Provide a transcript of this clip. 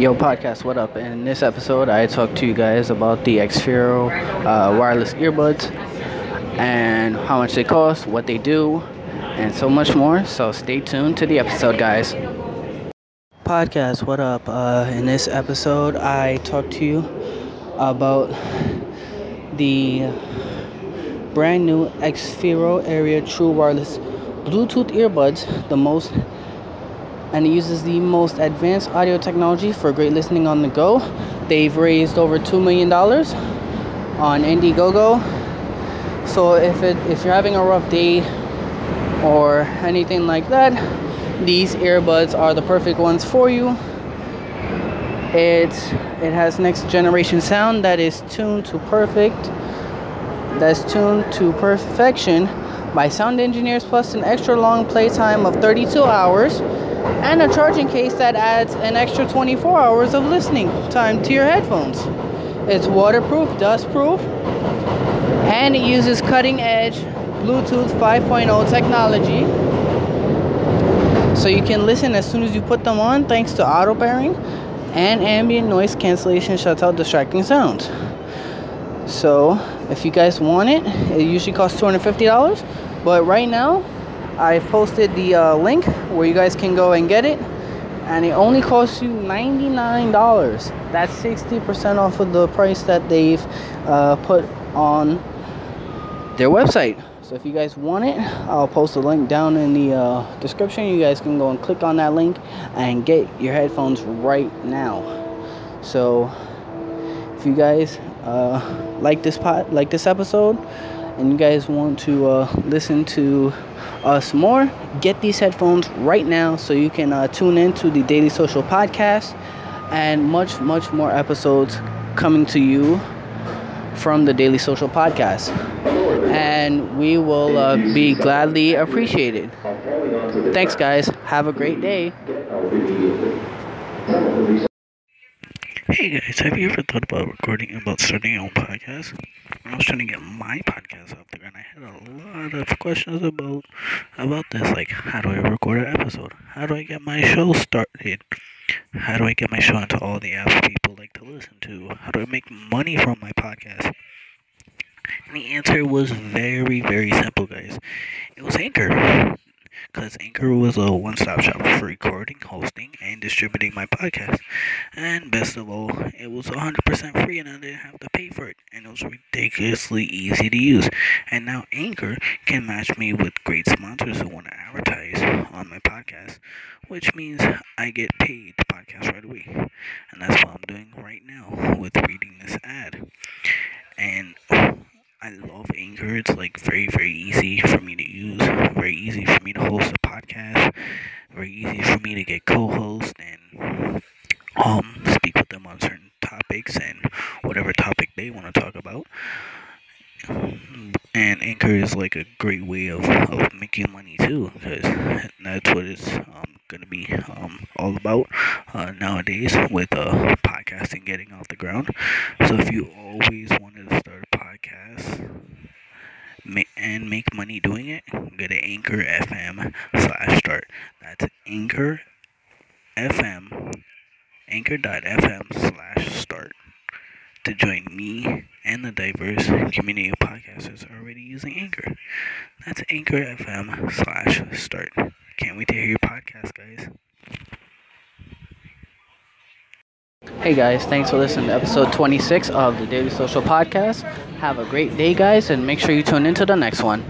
Yo, podcast, what up? In this episode, I talk to you guys about the xFyro uh, wireless earbuds and how much they cost, what they do, and so much more. So stay tuned to the episode, guys. Podcast, what up? Uh, in this episode, I talk to you about the brand new xFyro ARIA True Wireless Bluetooth earbuds, the most and it uses the most advanced audio technology for great listening on the go. They've raised over $2 million on Indiegogo. So if it if you're having a rough day or anything like that, these earbuds are the perfect ones for you. It it has next generation sound that is tuned to perfect. That's tuned to perfection by sound engineers plus an extra long playtime of 32 hours and a charging case that adds an extra 24 hours of listening time to your headphones. It's waterproof, dustproof, and it uses cutting edge Bluetooth 5.0 technology. So you can listen as soon as you put them on thanks to auto pairing and ambient noise cancellation shuts out distracting sounds. So if you guys want it, it usually costs $250, but right now I've posted the uh, link where you guys can go and get it, and it only costs you $99. That's 60% off of the price that they've uh, put on their website. So if you guys want it, I'll post a link down in the uh, description. You guys can go and click on that link and get your headphones right now. So if you guys uh, like this pot, like this episode, and you guys want to uh, listen to us more, get these headphones right now so you can uh, tune into the Daily Social podcast and much, much more episodes coming to you from the Daily Social podcast. And we will uh, be gladly appreciated. Thanks, guys. Have a great day. Hey guys, have you ever thought about recording about starting your own podcast? I was trying to get my podcast out there and I had a lot of questions about about this like how do I record an episode? How do I get my show started? How do I get my show into all the apps people like to listen to? How do I make money from my podcast? And the answer was very, very simple, guys. It was Anchor because Anchor was a one stop shop for recording, hosting, and distributing my podcast. And best of all, it was 100% free and I didn't have to pay for it. And it was ridiculously easy to use. And now Anchor can match me with great sponsors who want to advertise on my podcast, which means I get paid to podcast right away. And that's what I'm doing right now with reading this ad. Anchor. It's like very, very easy for me to use, very easy for me to host a podcast, very easy for me to get co-host and um speak with them on certain topics and whatever topic they want to talk about. And Anchor is like a great way of, of making money too, because that's what it's um, going to be um, all about uh, nowadays with uh, podcasting getting off the ground. So if you always wanted to and make money doing it, go to Anchor FM slash start. That's Anchor FM, anchor.fm slash start to join me and the diverse community of podcasters already using Anchor. That's Anchor FM slash start. Can't wait to hear your podcast, guys. Hey guys, thanks for listening to episode 26 of the Daily Social Podcast. Have a great day, guys, and make sure you tune into the next one.